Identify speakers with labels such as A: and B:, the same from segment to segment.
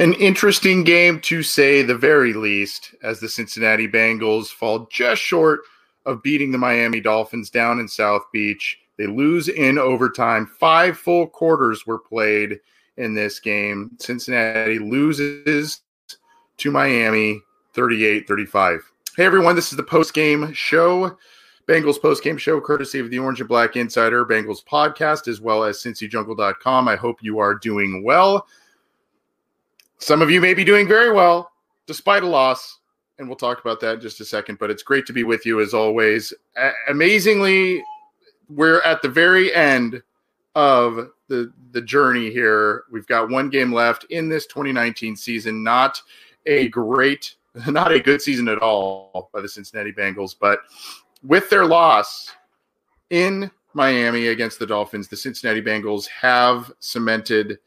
A: An interesting game to say the very least, as the Cincinnati Bengals fall just short of beating the Miami Dolphins down in South Beach. They lose in overtime. Five full quarters were played in this game. Cincinnati loses to Miami 38 35. Hey, everyone, this is the post game show. Bengals post game show, courtesy of the Orange and Black Insider Bengals podcast, as well as CincyJungle.com. I hope you are doing well. Some of you may be doing very well despite a loss, and we'll talk about that in just a second. But it's great to be with you as always. A- amazingly, we're at the very end of the the journey here. We've got one game left in this 2019 season. Not a great, not a good season at all by the Cincinnati Bengals, but with their loss in Miami against the Dolphins, the Cincinnati Bengals have cemented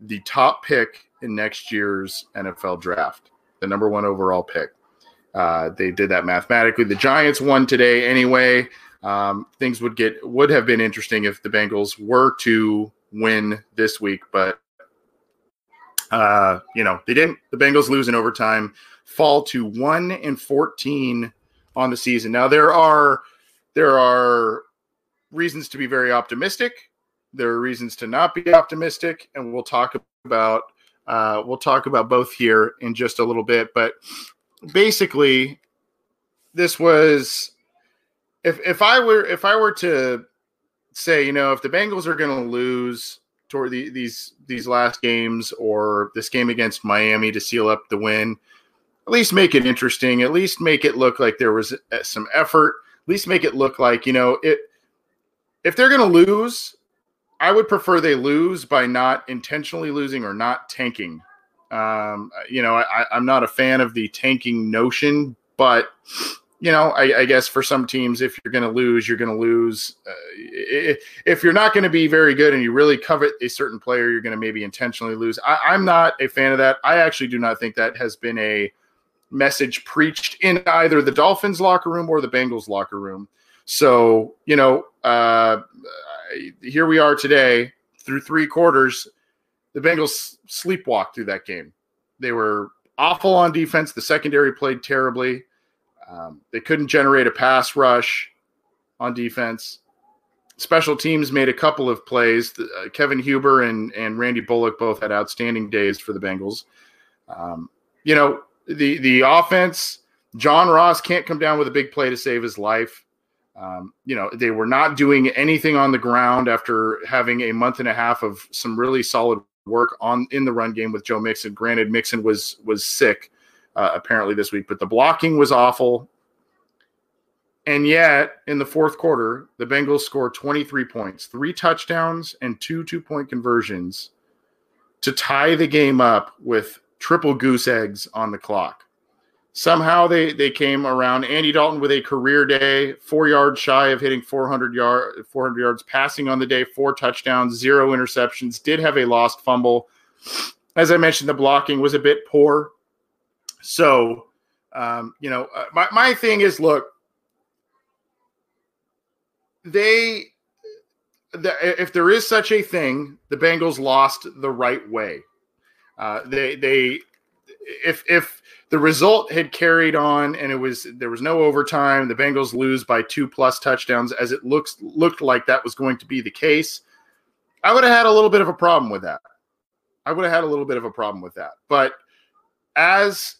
A: the top pick in next year's NFL draft, the number one overall pick. Uh, they did that mathematically. The Giants won today anyway. Um, things would get would have been interesting if the Bengals were to win this week, but uh, you know they didn't. The Bengals lose in overtime, fall to one and fourteen on the season. Now there are there are reasons to be very optimistic. There are reasons to not be optimistic, and we'll talk about uh, we'll talk about both here in just a little bit, but basically, this was if if I were if I were to say, you know, if the Bengals are going to lose toward the, these these last games or this game against Miami to seal up the win, at least make it interesting. At least make it look like there was uh, some effort. At least make it look like you know it. If they're going to lose, I would prefer they lose by not intentionally losing or not tanking. Um, you know, I, I'm not a fan of the tanking notion, but you know, I, I guess for some teams, if you're going to lose, you're going to lose. Uh, if you're not going to be very good and you really covet a certain player, you're going to maybe intentionally lose. I, I'm not a fan of that. I actually do not think that has been a message preached in either the Dolphins locker room or the Bengals locker room. So, you know, uh, here we are today through three quarters. The Bengals sleepwalked through that game. They were awful on defense. The secondary played terribly. Um, they couldn't generate a pass rush on defense. Special teams made a couple of plays. Uh, Kevin Huber and, and Randy Bullock both had outstanding days for the Bengals. Um, you know, the the offense, John Ross can't come down with a big play to save his life. Um, you know, they were not doing anything on the ground after having a month and a half of some really solid work on in the run game with Joe Mixon. Granted, Mixon was was sick uh, apparently this week, but the blocking was awful. And yet, in the fourth quarter, the Bengals scored 23 points, three touchdowns, and two two point conversions to tie the game up with triple goose eggs on the clock somehow they they came around Andy Dalton with a career day, four yards shy of hitting 400 yard 400 yards passing on the day, four touchdowns, zero interceptions. Did have a lost fumble. As I mentioned, the blocking was a bit poor. So, um, you know, uh, my my thing is, look, they the, if there is such a thing, the Bengals lost the right way. Uh, they they if if the result had carried on and it was there was no overtime, the Bengals lose by two plus touchdowns as it looks looked like that was going to be the case. I would have had a little bit of a problem with that. I would have had a little bit of a problem with that. But as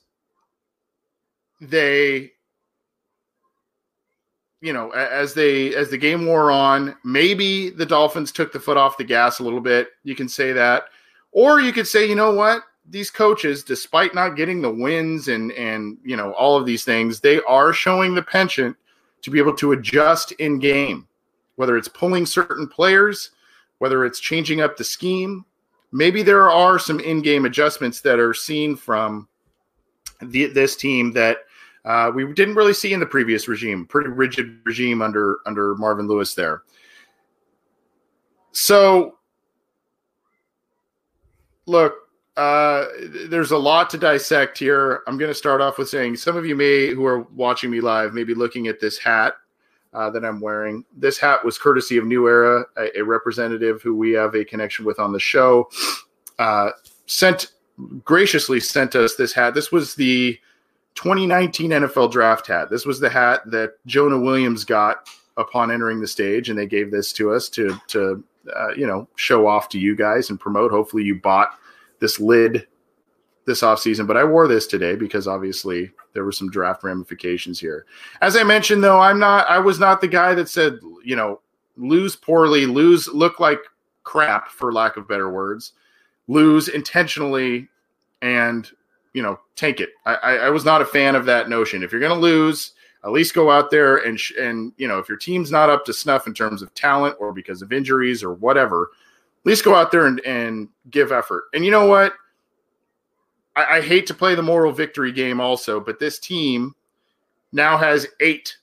A: they you know, as they as the game wore on, maybe the Dolphins took the foot off the gas a little bit. You can say that. Or you could say, you know what? These coaches, despite not getting the wins and and you know all of these things, they are showing the penchant to be able to adjust in game, whether it's pulling certain players, whether it's changing up the scheme. Maybe there are some in-game adjustments that are seen from the, this team that uh, we didn't really see in the previous regime. Pretty rigid regime under under Marvin Lewis there. So, look, uh, there's a lot to dissect here. I'm going to start off with saying some of you may, who are watching me live, may be looking at this hat uh, that I'm wearing. This hat was courtesy of New Era, a, a representative who we have a connection with on the show. Uh, sent graciously sent us this hat. This was the 2019 NFL draft hat. This was the hat that Jonah Williams got upon entering the stage, and they gave this to us to to uh, you know show off to you guys and promote. Hopefully, you bought this lid this offseason, but I wore this today because obviously there were some draft ramifications here. As I mentioned, though, I'm not. I was not the guy that said you know lose poorly, lose look like crap for lack of better words, lose intentionally and you know, tank it. I, I, I was not a fan of that notion. If you're going to lose, at least go out there and sh- and you know, if your team's not up to snuff in terms of talent or because of injuries or whatever, at least go out there and, and give effort. And you know what? I, I hate to play the moral victory game also, but this team now has eight,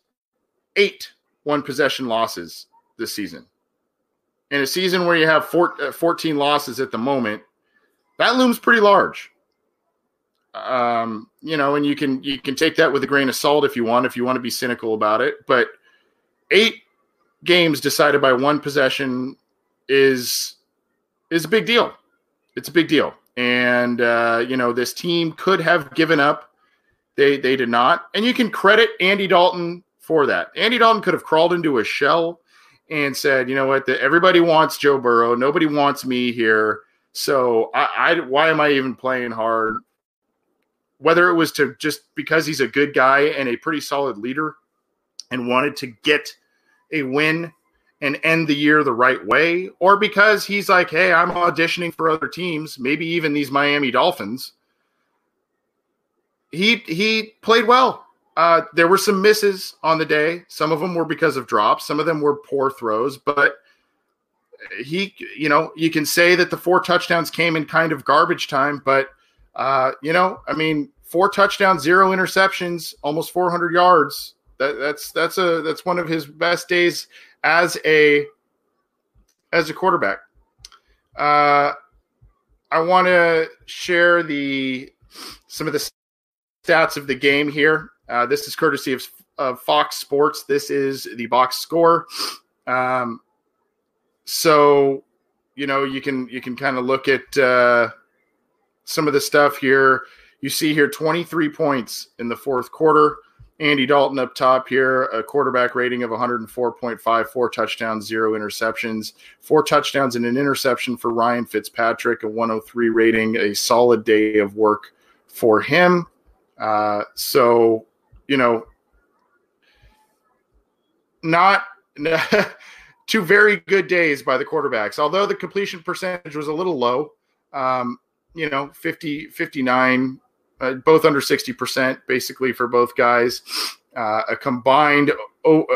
A: eight one possession losses this season. In a season where you have four, uh, 14 losses at the moment, that looms pretty large um, you know, and you can you can take that with a grain of salt if you want, if you want to be cynical about it. But eight games decided by one possession is is a big deal. It's a big deal, and uh, you know this team could have given up. They they did not, and you can credit Andy Dalton for that. Andy Dalton could have crawled into a shell and said, you know what, everybody wants Joe Burrow, nobody wants me here. So I, I why am I even playing hard? whether it was to just because he's a good guy and a pretty solid leader and wanted to get a win and end the year the right way, or because he's like, hey, I'm auditioning for other teams, maybe even these Miami Dolphins. He he played well. Uh, there were some misses on the day. Some of them were because of drops. Some of them were poor throws, but he, you know, you can say that the four touchdowns came in kind of garbage time, but uh, you know, I mean, four touchdowns, zero interceptions, almost 400 yards. That, that's that's a that's one of his best days as a as a quarterback. Uh, I want to share the some of the stats of the game here. Uh, this is courtesy of, of Fox Sports. This is the box score. Um, so you know you can you can kind of look at uh, some of the stuff here. You see here 23 points in the fourth quarter. Andy Dalton up top here, a quarterback rating of 104.5, four touchdowns, zero interceptions, four touchdowns and an interception for Ryan Fitzpatrick, a 103 rating, a solid day of work for him. Uh, so, you know, not two very good days by the quarterbacks, although the completion percentage was a little low. Um, you know 50 59 uh, both under 60% basically for both guys. Uh, a combined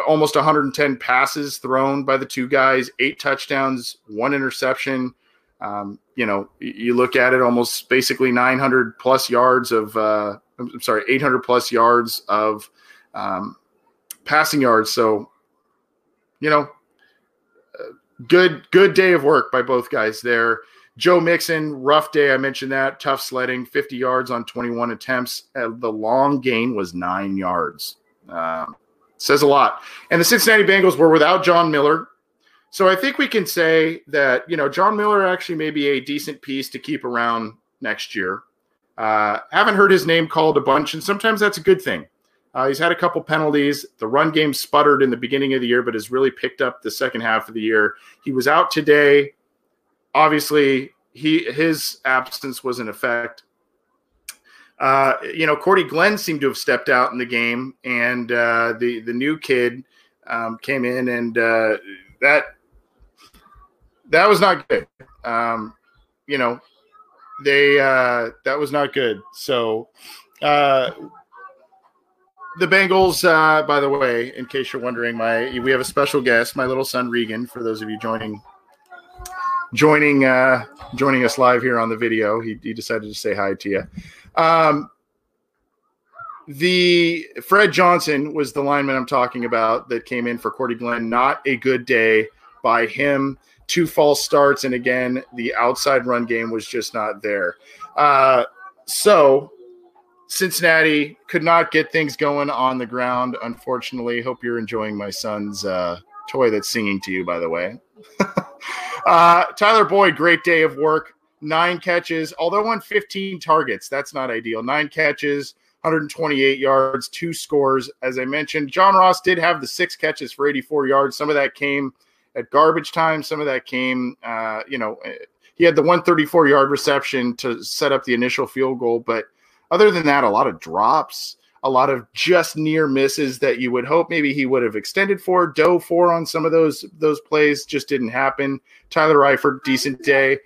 A: almost 110 passes thrown by the two guys eight touchdowns one interception. Um, you know you look at it almost basically 900 plus yards of uh, i'm sorry 800 plus yards of um, passing yards. So you know uh, good good day of work by both guys there Joe Mixon, rough day. I mentioned that. Tough sledding, 50 yards on 21 attempts. Uh, the long gain was nine yards. Um, says a lot. And the Cincinnati Bengals were without John Miller. So I think we can say that, you know, John Miller actually may be a decent piece to keep around next year. Uh, haven't heard his name called a bunch, and sometimes that's a good thing. Uh, he's had a couple penalties. The run game sputtered in the beginning of the year, but has really picked up the second half of the year. He was out today. Obviously, he his absence was in effect. Uh, you know, Cordy Glenn seemed to have stepped out in the game, and uh, the the new kid um, came in, and uh, that that was not good. Um, you know, they uh, that was not good. So uh, the Bengals, uh, by the way, in case you're wondering, my we have a special guest, my little son Regan. For those of you joining joining uh, joining us live here on the video, he, he decided to say hi to you. Um, the Fred Johnson was the lineman I'm talking about that came in for Cordy Glenn. Not a good day by him. Two false starts, and again, the outside run game was just not there. Uh, so Cincinnati could not get things going on the ground. Unfortunately, hope you're enjoying my son's uh, toy that's singing to you. By the way, uh, Tyler Boyd, great day of work. Nine catches, although on 15 targets. That's not ideal. Nine catches, 128 yards, two scores. As I mentioned, John Ross did have the six catches for 84 yards. Some of that came at garbage time. Some of that came, uh, you know, he had the 134 yard reception to set up the initial field goal. But other than that, a lot of drops, a lot of just near misses that you would hope maybe he would have extended for, dove for on some of those those plays. Just didn't happen. Tyler Eifert, decent day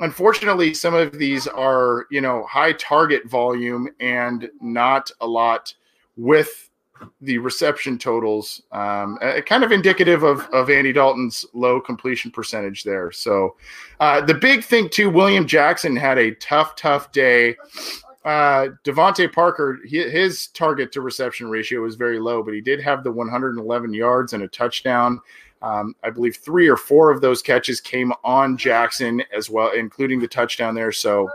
A: unfortunately, some of these are, you know, high target volume and not a lot with the reception totals. Um, uh, kind of indicative of, of Andy Dalton's low completion percentage there. So uh, the big thing, too, William Jackson had a tough, tough day. Uh, DeVante Parker, his target to reception ratio was very low, but he did have the 111 yards and a touchdown. Um, I believe three or four of those catches came on Jackson as well, including the touchdown there. So,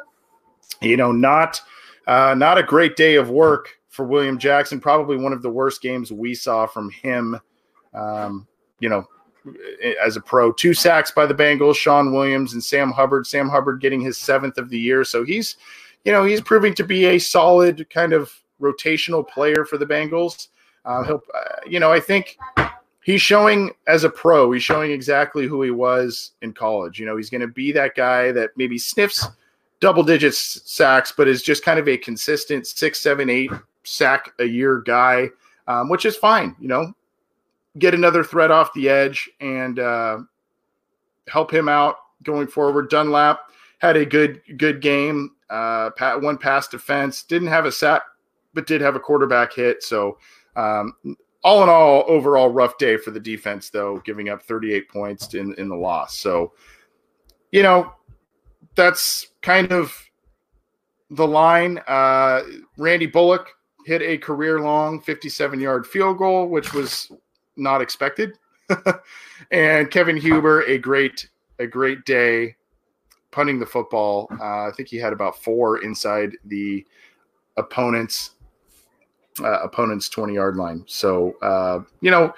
A: you know, not uh, not a great day of work for William Jackson. Probably one of the worst games we saw from him. Um, you know, as a pro, two sacks by the Bengals, Shawn Williams and Sam Hubbard. Sam Hubbard getting his seventh of the year, so he's, you know, he's proving to be a solid kind of rotational player for the Bengals. Uh, he'll, uh, you know, I think he's showing as a pro, he's showing exactly who he was in college. You know, he's going to be that guy that maybe sniffs double digits sacks, but is just kind of a consistent six, seven, eight sack a year guy, um, which is fine. You know, get another threat off the edge and uh, help him out going forward. Dunlap had a good good game. Uh, one pass defense didn't have a sack, but did have a quarterback hit. So um, all in all, overall rough day for the defense, though, giving up 38 points in, in the loss. So, you know, that's kind of the line. Uh, Randy Bullock hit a career long 57 yard field goal, which was not expected. and Kevin Huber, a great, a great day punting the football. Uh, I think he had about four inside the opponent's uh, opponent's 20 yard line. So, uh, you know,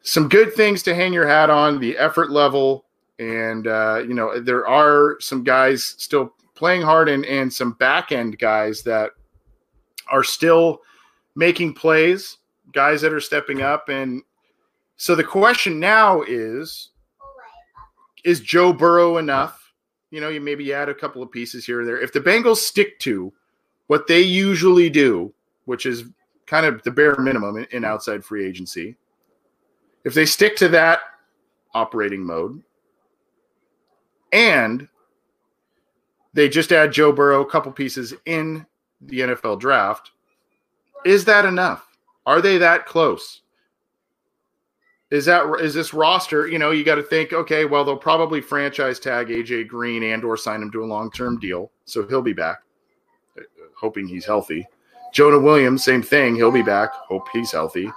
A: some good things to hang your hat on the effort level. And, uh, you know, there are some guys still playing hard and, and some back end guys that are still making plays, guys that are stepping up. And so the question now is is Joe Burrow enough? You know, you maybe add a couple of pieces here or there. If the Bengals stick to what they usually do, which is kind of the bare minimum in, in outside free agency. If they stick to that operating mode and they just add Joe Burrow a couple pieces in the NFL draft, is that enough? Are they that close? Is that is this roster? You know, you got to think. Okay, well, they'll probably franchise tag AJ Green and or sign him to a long term deal, so he'll be back, uh, hoping he's healthy. Jonah Williams, same thing. He'll be back. Hope he's healthy.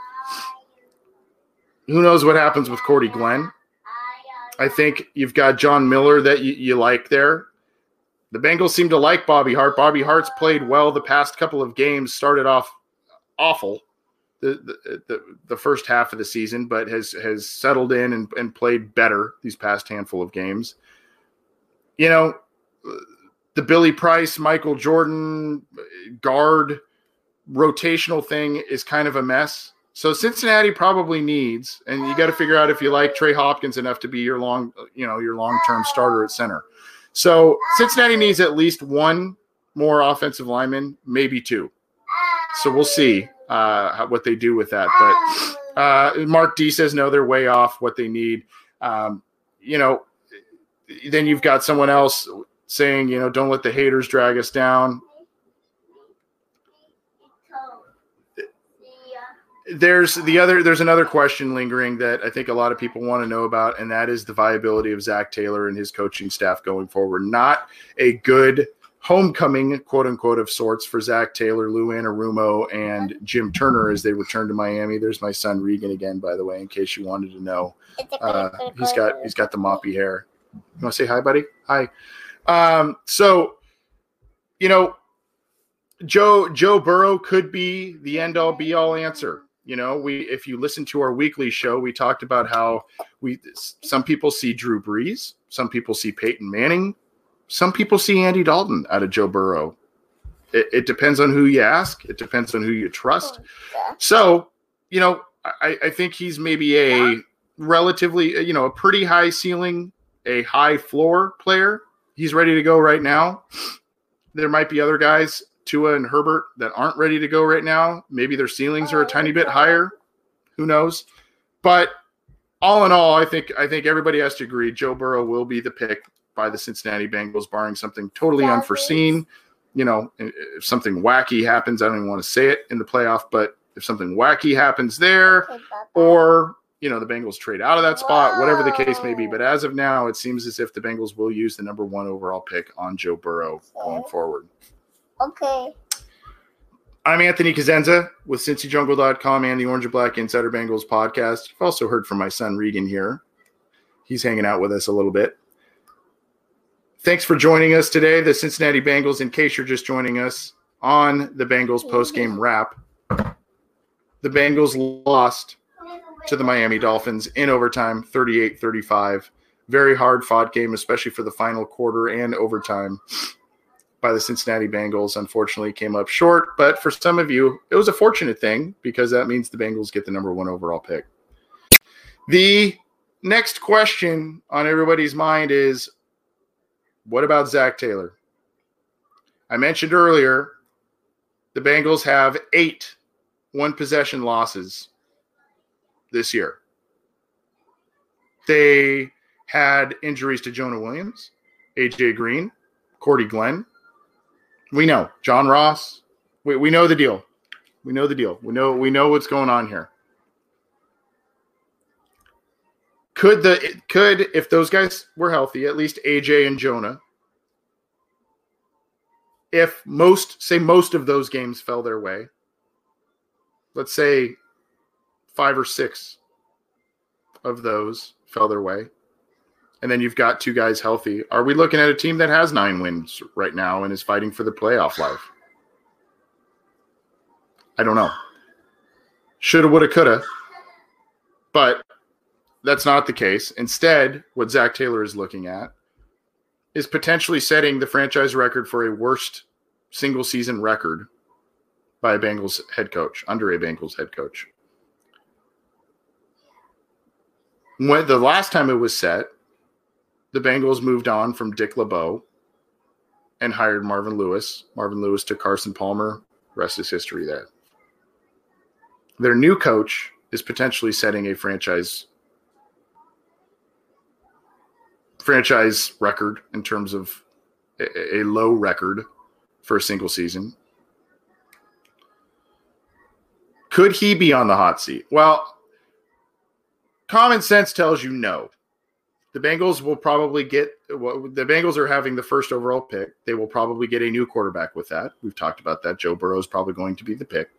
A: Who knows what happens with Cordy Glenn? I think you've got John Miller that you, you like there. The Bengals seem to like Bobby Hart. Bobby Hart's played well the past couple of games, started off awful the, the, the first half of the season, but has has settled in and, and played better these past handful of games. You know, the Billy Price, Michael Jordan guard rotational thing is kind of a mess. So Cincinnati probably needs, and you got to figure out if you like Trey Hopkins enough to be your long, you know, your long term starter at center. So Cincinnati needs at least one more offensive lineman, maybe two. So we'll see uh, what they do with that. But uh, Mark D says no, they're way off what they need. Um, you know, then you've got someone else saying, you know, don't let the haters drag us down. there's the other there's another question lingering that I think a lot of people want to know about, and that is the viability of Zac Taylor and his coaching staff going forward. Not a good homecoming, quote unquote, of sorts for Zac Taylor, Lou Anarumo, and Jim Turner as they return to Miami. There's my son Regan again, by the way, in case you wanted to know. Uh, he's got he's got the moppy hair. You want to say hi, buddy? Hi. Um, so, you know, Joe Joe Burrow could be the end all be all answer. You know, we if you listen to our weekly show, we talked about how we some people see Drew Brees, some people see Peyton Manning, some people see Andy Dalton out of Joe Burrow. It, it depends on who you ask. It depends on who you trust. Oh, so, you know, I, I think he's maybe a relatively, uh, you know, a pretty high ceiling, a high floor player. He's ready to go right now. There might be other guys Tua and Herbert that aren't ready to go right now. Maybe their ceilings are a oh, tiny bit higher. Who knows? But all in all, I think I think everybody has to agree Joe Burrow will be the pick by the Cincinnati Bengals, barring something totally unforeseen. You know, if something wacky happens, I don't even want to say it in the playoff, but if something wacky happens there, or you know the Bengals trade out of that spot, whatever the case may be. But as of now, it seems as if the Bengals will use the number one overall pick on Joe Burrow going forward.
B: Okay.
A: I'm Anthony Cosenza with CincyJungle.com and the Orange and Black Insider Bengals podcast. I've also heard from my son Regan here. He's hanging out with us a little bit. Thanks for joining us today, the Cincinnati Bengals. In case you're just joining us on the Bengals postgame wrap, the Bengals lost to the Miami Dolphins in overtime, 38 35. Very hard fought game, especially for the final quarter and overtime by the Cincinnati Bengals unfortunately came up short. But for some of you, it was a fortunate thing because that means the Bengals get the number one overall pick. The next question on everybody's mind is what about Zac Taylor? I mentioned earlier the Bengals have eight one possession losses this year. They had injuries to Jonah Williams, AJ Green, Cordy Glenn, we know John Ross. We, we know the deal. We know the deal. We know we know what's going on here. Could the could if those guys were healthy, at least AJ and Jonah, if most say most of those games fell their way, let's say five or six of those fell their way, and then you've got two guys healthy. Are we looking at a team that has nine wins right now and is fighting for the playoff life? I don't know. Shoulda, woulda, coulda. But that's not the case. Instead, what Zac Taylor is looking at is potentially setting the franchise record for a worst single season record by a Bengals head coach, under a Bengals head coach. When the last time it was set, the Bengals moved on from Dick LeBeau and hired Marvin Lewis. Marvin Lewis took Carson Palmer. Rest is history there. Their new coach is potentially setting a franchise franchise record in terms of a, a low record for a single season. Could he be on the hot seat? Well, common sense tells you no. The Bengals will probably get well, the Bengals are having the first overall pick. They will probably get a new quarterback with that. We've talked about that. Joe Burrow is probably going to be the pick.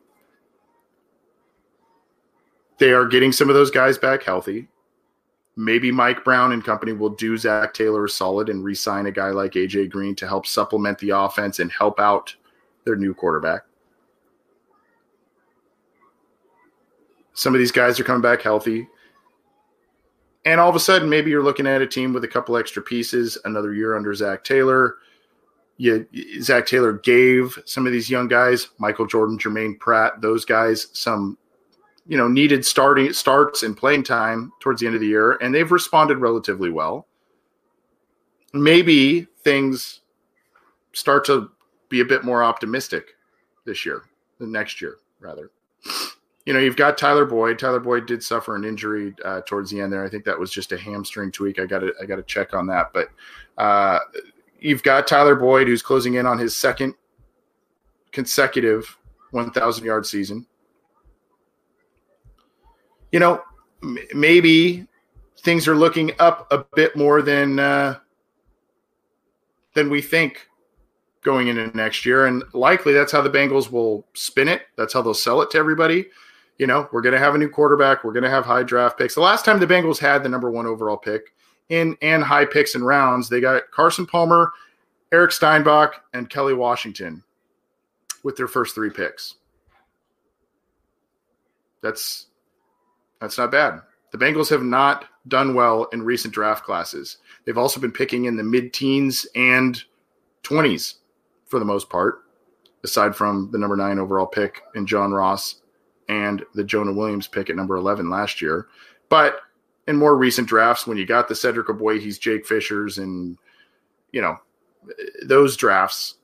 A: They are getting some of those guys back healthy. Maybe Mike Brown and company will do Zac Taylor solid and re-sign a guy like AJ Green to help supplement the offense and help out their new quarterback. Some of these guys are coming back healthy. And all of a sudden, maybe you're looking at a team with a couple extra pieces, another year under Zac Taylor. You, Zac Taylor gave some of these young guys, Michael Jordan, Germaine Pratt, those guys, some you know needed starting starts and playing time towards the end of the year, and they've responded relatively well. Maybe things start to be a bit more optimistic this year, the next year rather you know, you've got Tyler Boyd. Tyler Boyd did suffer an injury uh, towards the end there. I think that was just a hamstring tweak. I got to I got to check on that. But uh, you've got Tyler Boyd who's closing in on his second consecutive 1,000 yard season. You know, m- maybe things are looking up a bit more than uh, than we think going into next year, and likely that's how the Bengals will spin it. That's how they'll sell it to everybody you know, we're going to have a new quarterback. We're going to have high draft picks. The last time the Bengals had the number one overall pick in and high picks and rounds, they got Carson Palmer, Eric Steinbach, and Kelly Washington with their first three picks. That's that's not bad. The Bengals have not done well in recent draft classes. They've also been picking in the mid-teens and 20s for the most part, aside from the number nine overall pick in John Ross and the Jonah Williams pick at number 11 last year. But in more recent drafts, when you got the Cedric Ogbuehi's, Jake Fishers, and, you know, those drafts,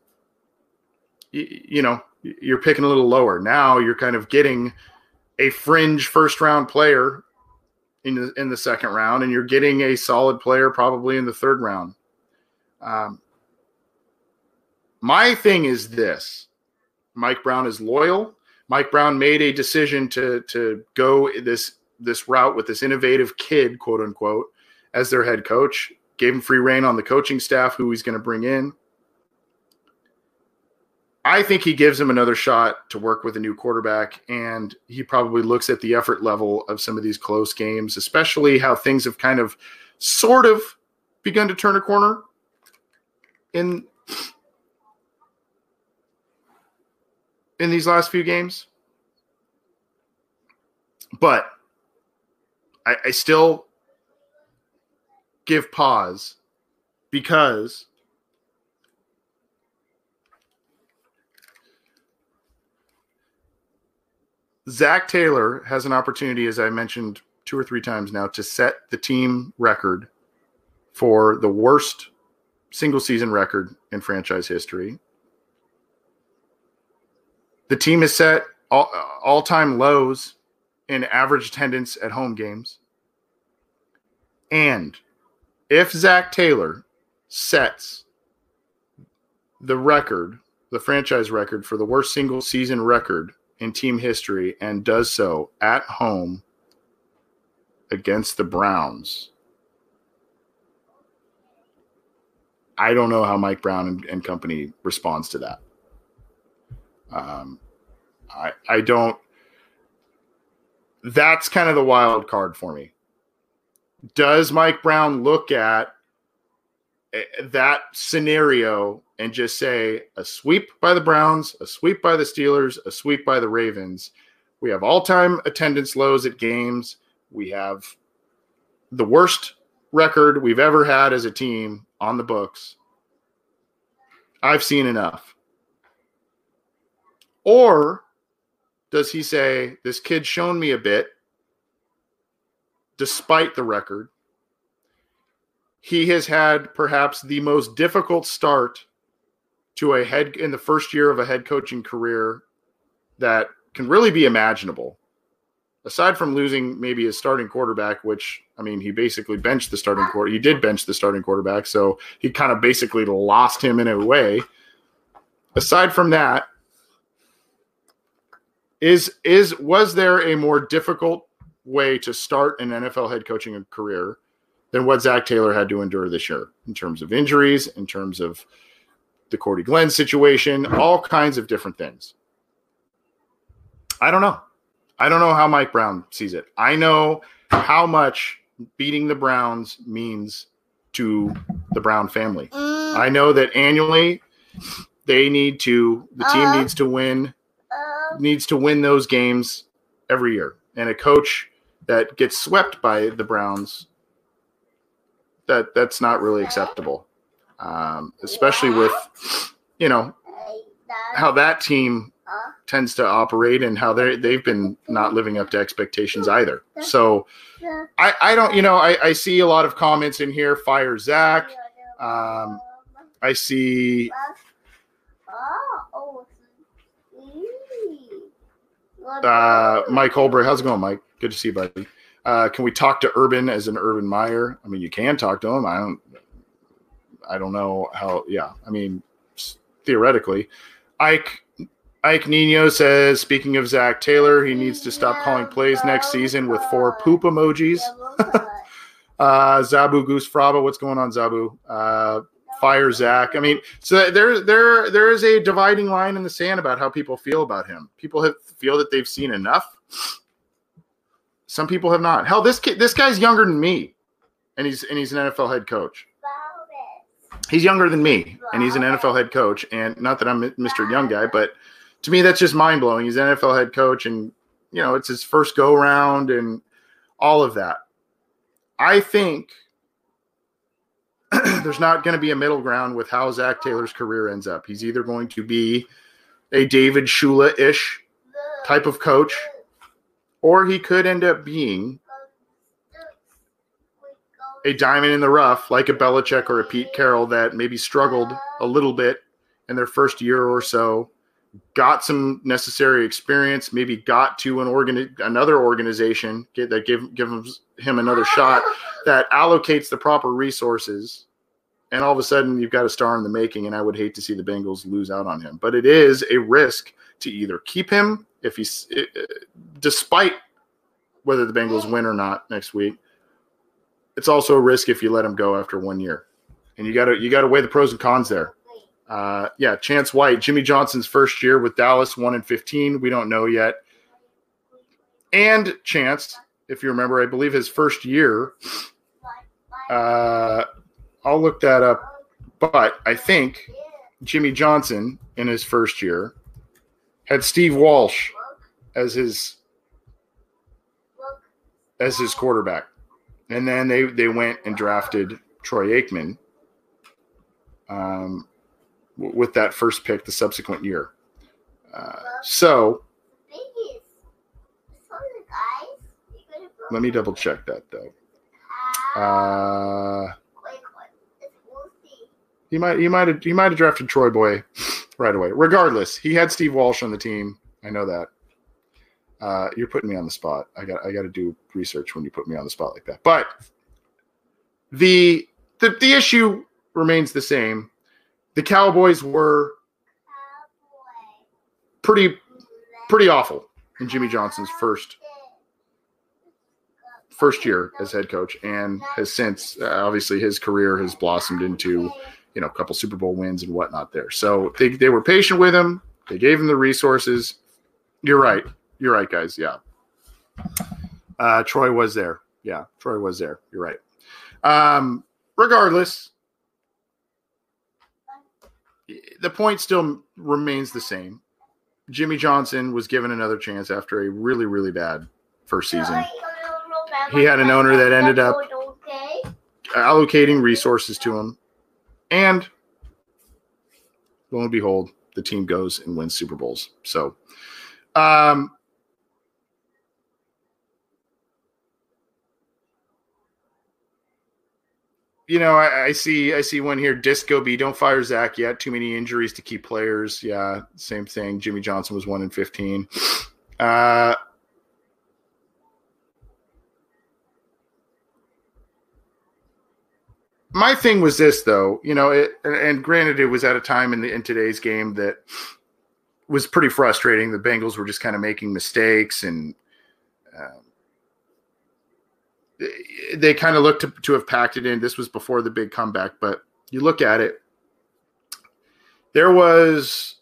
A: you, you know, you're picking a little lower. Now you're kind of getting a fringe first round player in the in the second round, and you're getting a solid player probably in the third round. Um, my thing is this: Mike Brown is loyal. Mike Brown made a decision to to go this this route with this innovative kid, quote unquote, as their head coach. Gave him free reign on the coaching staff, who he's going to bring in. I think he gives him another shot to work with a new quarterback, and he probably looks at the effort level of some of these close games, especially how things have kind of sort of begun to turn a corner in in these last few games. But I, I still give pause because Zac Taylor has an opportunity, as I mentioned two or three times now, to set the team record for the worst single season record in franchise history the team has set all, all-time lows in average attendance at home games. And if Zac Taylor sets the record, the franchise record for the worst single season record in team history, and does so at home against the Browns, I don't know how Mike Brown and, and company responds to that. Um, I I don't. That's kind of the wild card for me. Does Mike Brown look at Eh, that scenario and just say a sweep by the Browns, a sweep by the Steelers, a sweep by the Ravens? We have all-time attendance lows at games. We have the worst record we've ever had as a team on the books. I've seen enough. Or does he say, This kid's shown me a bit, despite the record? He has had perhaps the most difficult start to a head in the first year of a head coaching career that can really be imaginable. Aside from losing maybe his starting quarterback, which I mean, he basically benched the starting quarter. He did bench the starting quarterback, so he kind of basically lost him in a way. Aside from that, is is was there a more difficult way to start an NFL head coaching career than what Zac Taylor had to endure this year in terms of injuries, in terms of the Cordy Glenn situation, all kinds of different things. I don't know. I don't know how Mike Brown sees it. I know how much beating the Browns means to the Brown family. Mm. I know that annually they need to the team uh, needs to win needs to win those games every year. and a coach that gets swept by the Browns, that that's not really acceptable, um, especially with you know how that team tends to operate and how they they've been not living up to expectations either. So I, I don't you know I, I see a lot of comments in here fire Zach. Um, I see uh, Mike Holbrook. How's it going, Mike? Good to see you, buddy. Uh, can we talk to Urban as an Urban Meyer? I mean, you can talk to him. I don't. I don't know how. Yeah, I mean, theoretically, Ike Ike Nino says. Speaking of Zac Taylor, he needs to stop calling plays next season with four poop emojis. uh, Zabu Goose Fraba, what's going on, Zabu? Uh, fire Zach. I mean, so there, there, there is a dividing line in the sand about how people feel about him. People have, feel that they've seen enough. Some people have not. Hell, this kid, this guy's younger than me, and he's and he's an NFL head coach. He's younger than me, and he's an NFL head coach. And not that I'm Mr. Young Guy, but to me, that's just mind blowing. He's an NFL head coach, and you know, it's his first go round, and all of that. I think there's not going to be a middle ground with how Zac Taylor's career ends up. He's either going to be a David Shula ish type of coach, or he could end up being a diamond in the rough, like a Belichick or a Pete Carroll that maybe struggled a little bit in their first year or so, got some necessary experience, maybe got to an organ another organization get, that give give him another shot that allocates the proper resources, and all of a sudden you've got a star in the making. And I would hate to see the Bengals lose out on him, but it is a risk to either keep him if he's, despite whether the Bengals win or not next week. It's also a risk if you let him go after one year, and you got to you got to weigh the pros and cons there. Uh, yeah, Chance White, Jimmy Johnson's first year with Dallas, one and fifteen. We don't know yet. And Chance, if you remember, I believe his first year. Uh, I'll look that up, but I think Jimmy Johnson in his first year had Steve Walsh as his as his quarterback. And then they, they went and drafted Troy Aikman um, w- with that first pick the subsequent year. Uh, so let me double check that though. Uh, he might he might have he might have drafted Troy Boy right away. Regardless, he had Steve Walsh on the team. I know that. Uh, you're putting me on the spot. I got I got to do research when you put me on the spot like that. But the the the issue remains the same. The Cowboys were pretty pretty awful in Jimmy Johnson's first first year as head coach, and has since uh, obviously his career has blossomed into you know a couple Super Bowl wins and whatnot there. So they they were patient with him. They gave him the resources. You're right. You're right, guys. Yeah. Uh, Troy was there. Yeah, Troy was there. You're right. Um, regardless, the point still remains the same. Jimmy Johnson was given another chance after a really, really bad first season. He had an owner that ended up allocating resources to him. And lo and behold, the team goes and wins Super Bowls. So, um, you know, I, I, see, I see one here. Disco B, don't fire Zach yet. Too many injuries to keep players. Yeah, same thing. Jimmy Johnson was one in fifteen. Uh, my thing was this, though. You know, it, and granted, it was at a time in the in today's game that was pretty frustrating. The Bengals were just kind of making mistakes and. Um, they kind of looked to, to have packed it in. This was before the big comeback, but you look at it, there was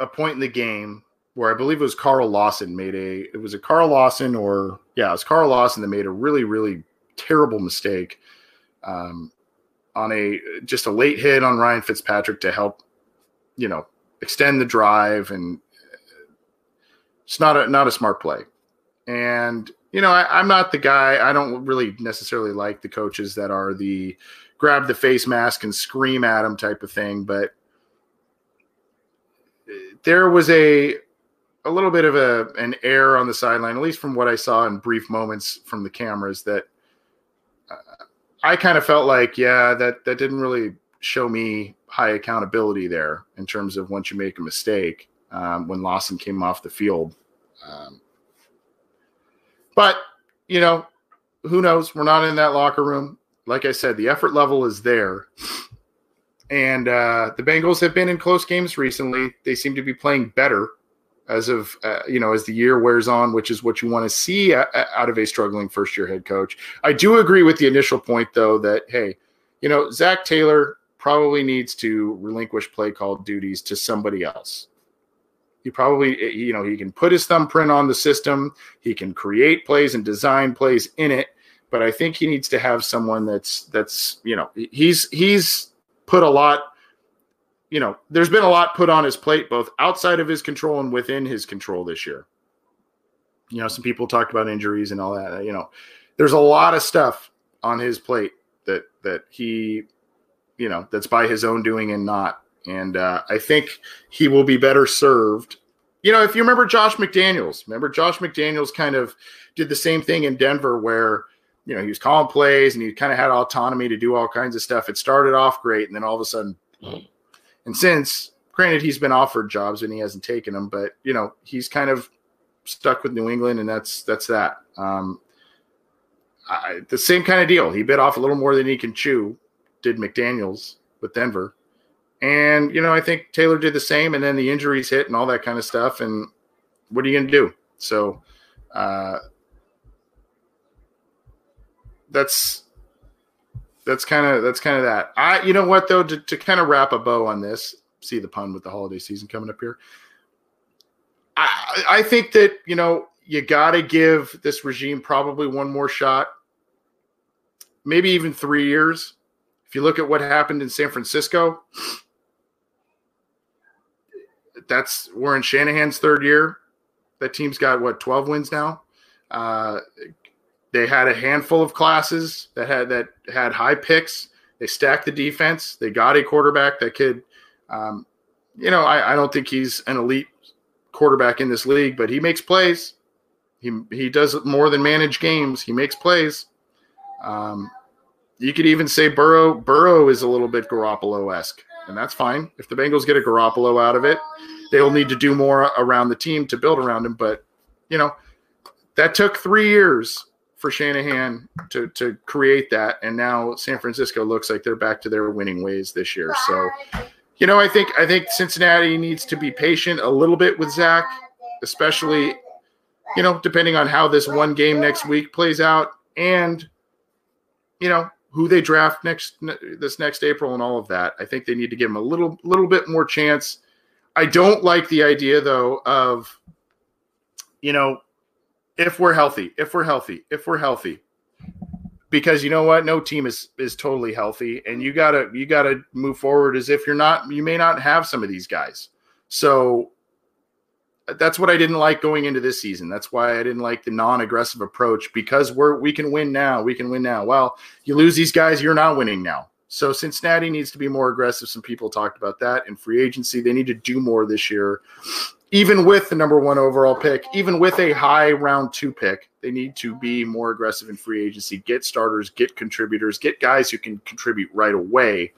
A: a point in the game where I believe it was Carl Lawson made a it was a Carl Lawson or yeah, it was Carl Lawson that made a really, really terrible mistake um, on a just a late hit on Ryan Fitzpatrick to help, you know, extend the drive and it's not a not a smart play. And you know, I, am not the guy. I don't really necessarily like the coaches that are the grab the face mask and scream at him type of thing. But there was a a little bit of a an air on the sideline, at least from what I saw in brief moments from the cameras, that uh, I kind of felt like, yeah, that that didn't really show me high accountability there in terms of once you make a mistake um, when Lawson came off the field. Um, but, you know, who knows? We're not in that locker room. Like I said, the effort level is there. And uh, the Bengals have been in close games recently. They seem to be playing better as of uh, you know as the year wears on, which is what you want to see a- out of a struggling first year head coach. I do agree with the initial point though that hey, you know Zac Taylor probably needs to relinquish play call duties to somebody else. He probably, eh, you know, he can put his thumbprint on the system. He can create plays and design plays in it. But I think he needs to have someone that's that's you know he's he's put a lot. You know, there's been a lot put on his plate, both outside of his control and within his control this year. You know, some people talked about injuries and all that. You know, there's a lot of stuff on his plate that that he, you know, that's by his own doing and not and uh, I think he will be better served. You know, if you remember Josh McDaniels, remember Josh McDaniels kind of did the same thing in Denver where, you know, he was calling plays and he kind of had autonomy to do all kinds of stuff. It started off great and then all of a sudden, and since, granted, he's been offered jobs and he hasn't taken them, but, you know, he's kind of stuck with New England and that's, that's that. Um, I, the same kind of deal. He bit off a little more than he can chew, did McDaniels with Denver and, you know, I think Taylor did the same. And then the injuries hit and all that kind of stuff. And what are you going to do? So, uh, that's that's kind of that's kind of that. I you know what though to, to kind of wrap a bow on this, see the pun with the holiday season coming up here. I I think that you know you got to give this regime probably one more shot, maybe even three years. If you look at what happened in San Francisco, that's we're in Shanahan's third year. That team's got what twelve wins now. Uh, they had a handful of classes that had that had high picks. They stacked the defense. They got a quarterback that could, um, you know, I, I don't think he's an elite quarterback in this league, but he makes plays. He he does more than manage games. He makes plays. Um, you could even say Burrow. Burrow is a little bit Garoppolo esque, and that's fine. If the Bengals get a Garoppolo out of it, they'll need to do more around the team to build around him. But you know, that took three years for Shanahan to to create that, and now San Francisco looks like they're back to their winning ways this year. So, you know, I think I think Cincinnati needs to be patient a little bit with Zac, especially you know depending on how this one game next week plays out, and you know who they draft next this next April and all of that. I think they need to give him a little little bit more chance I don't like the idea though of, you know, if we're healthy, if we're healthy, if we're healthy, because you know what, no team is is totally healthy, and you gotta you gotta move forward as if you're not. You may not have some of these guys, so that's what I didn't like going into this season. That's why I didn't like the non-aggressive approach because we're we can win now. We can win now. Well, you lose these guys, you're not winning now. So Cincinnati needs to be more aggressive. Some people talked about that in free agency. They need to do more this year, even with the number one overall pick, even with a high round two pick. They need to be more aggressive in free agency. Get starters, get contributors, get guys who can contribute right away,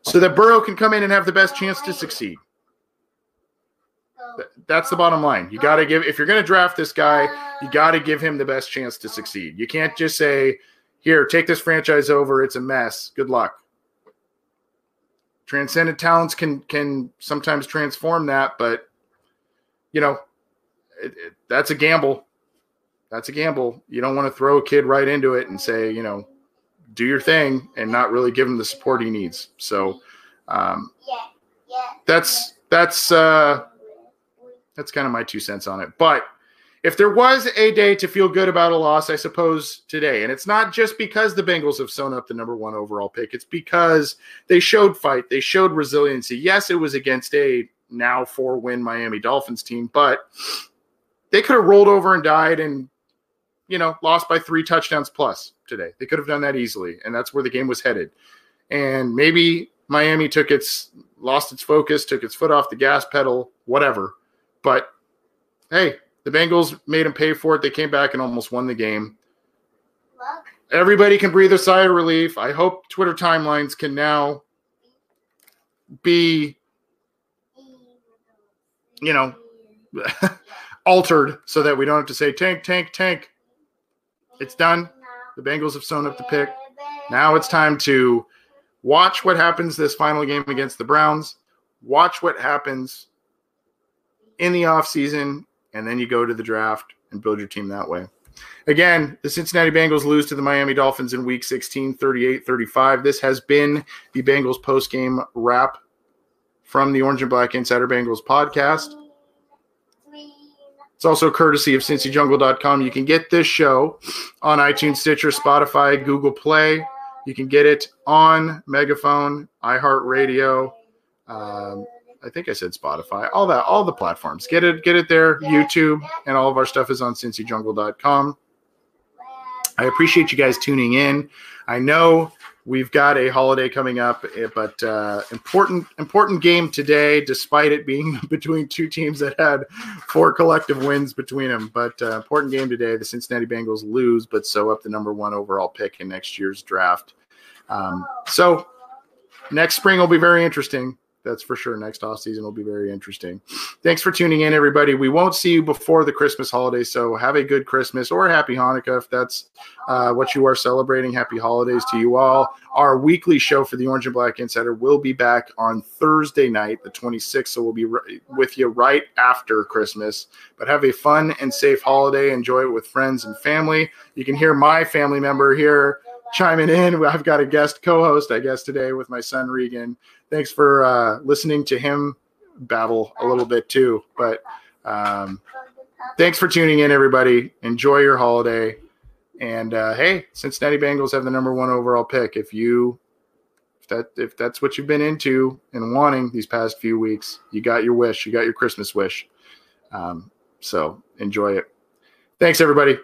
A: so that Burrow can come in and have the best chance to succeed. That's the bottom line. You got to give if you're going to draft this guy, you got to give him the best chance to succeed. You can't just say, "Here, take this franchise over. It's a mess. Good luck." transcendent talents can can sometimes transform that but you know it, it, that's a gamble that's a gamble you don't want to throw a kid right into it and say you know do your thing and not really give him the support he needs so um, that's that's uh, that's kind of my two cents on it but if there was a day to feel good about a loss, I suppose today. And it's not just because the Bengals have sewn up the number one overall pick, it's because they showed fight, they showed resiliency. Yes, it was against a now four win Miami Dolphins team, but they could have rolled over and died and you know, lost by three touchdowns plus today. They could have done that easily, and that's where the game was headed. And maybe Miami took its lost its focus, took its foot off the gas pedal, whatever. But hey, the Bengals made them pay for it. They came back and almost won the game. Everybody can breathe a sigh of relief. I hope Twitter timelines can now be, you know, altered so that we don't have to say tank, tank, tank. It's done. The Bengals have sewn up the pick. Now it's time to watch what happens this final game against the Browns. Watch what happens in the offseason, and then you go to the draft and build your team that way. Again, the Cincinnati Bengals lose to the Miami Dolphins in week 16, 38 35. This has been the Bengals post game wrap from the Orange and Black Insider Bengals podcast. It's also courtesy of CincyJungle.com. You can get this show on iTunes, Stitcher, Spotify, Google Play. You can get it on Megaphone, iHeartRadio. Um, I think I said Spotify. All that, all the platforms. Get it, get it there. YouTube, and all of our stuff is on CincyJungle.com. I appreciate you guys tuning in. I know We've got a holiday coming up, eh, but uh, important important game today, despite it being between two teams that had four collective wins between them. But uh, important game today. The Cincinnati Bengals lose, but so up the number one overall pick in next year's draft. Um, so next spring will be very interesting that's for sure. Next off season will be very interesting. Thanks for tuning in, everybody. We won't see you before the Christmas holiday, so have a good Christmas or happy Hanukkah if that's uh, what you are celebrating. Happy holidays to you all. Our weekly show for the Orange and Black Insider will be back on Thursday night, the 26th. So we'll be with you right after Christmas. But have a fun and safe holiday. Enjoy it with friends and family. You can hear my family member here chiming in. I've got a guest co-host, I guess, today with my son Regan. Thanks for uh, listening to him babble a little bit too. But um, thanks for tuning in, everybody. Enjoy your holiday. And uh, hey, Cincinnati Bengals have the number one overall pick. If you if that if that's what you've been into and wanting these past few weeks, you got your wish. You got your Christmas wish. Um, so enjoy it. Thanks, everybody.